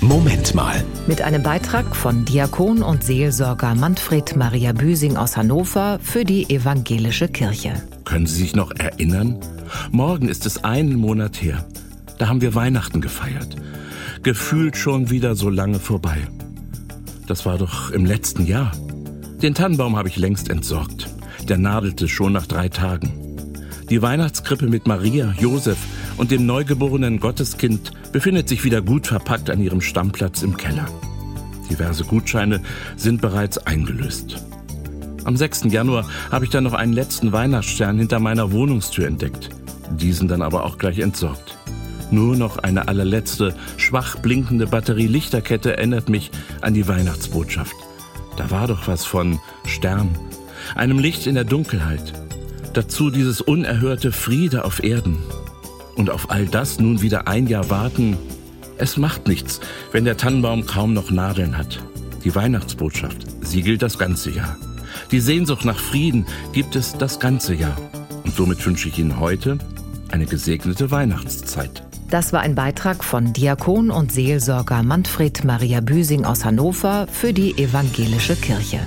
Moment mal. Mit einem Beitrag von Diakon und Seelsorger Manfred Maria Büsing aus Hannover für die Evangelische Kirche. Können Sie sich noch erinnern? Morgen ist es einen Monat her. Da haben wir Weihnachten gefeiert. Gefühlt schon wieder so lange vorbei. Das war doch im letzten Jahr. Den Tannenbaum habe ich längst entsorgt. Der nadelte schon nach drei Tagen. Die Weihnachtskrippe mit Maria, Josef und dem neugeborenen Gotteskind befindet sich wieder gut verpackt an ihrem Stammplatz im Keller. Diverse Gutscheine sind bereits eingelöst. Am 6. Januar habe ich dann noch einen letzten Weihnachtsstern hinter meiner Wohnungstür entdeckt. Diesen dann aber auch gleich entsorgt. Nur noch eine allerletzte, schwach blinkende Batterie-Lichterkette erinnert mich an die Weihnachtsbotschaft. Da war doch was von Stern, einem Licht in der Dunkelheit. Dazu dieses unerhörte Friede auf Erden. Und auf all das nun wieder ein Jahr warten, es macht nichts, wenn der Tannenbaum kaum noch Nadeln hat. Die Weihnachtsbotschaft, sie gilt das ganze Jahr. Die Sehnsucht nach Frieden gibt es das ganze Jahr. Und somit wünsche ich Ihnen heute eine gesegnete Weihnachtszeit. Das war ein Beitrag von Diakon und Seelsorger Manfred Maria Büsing aus Hannover für die Evangelische Kirche.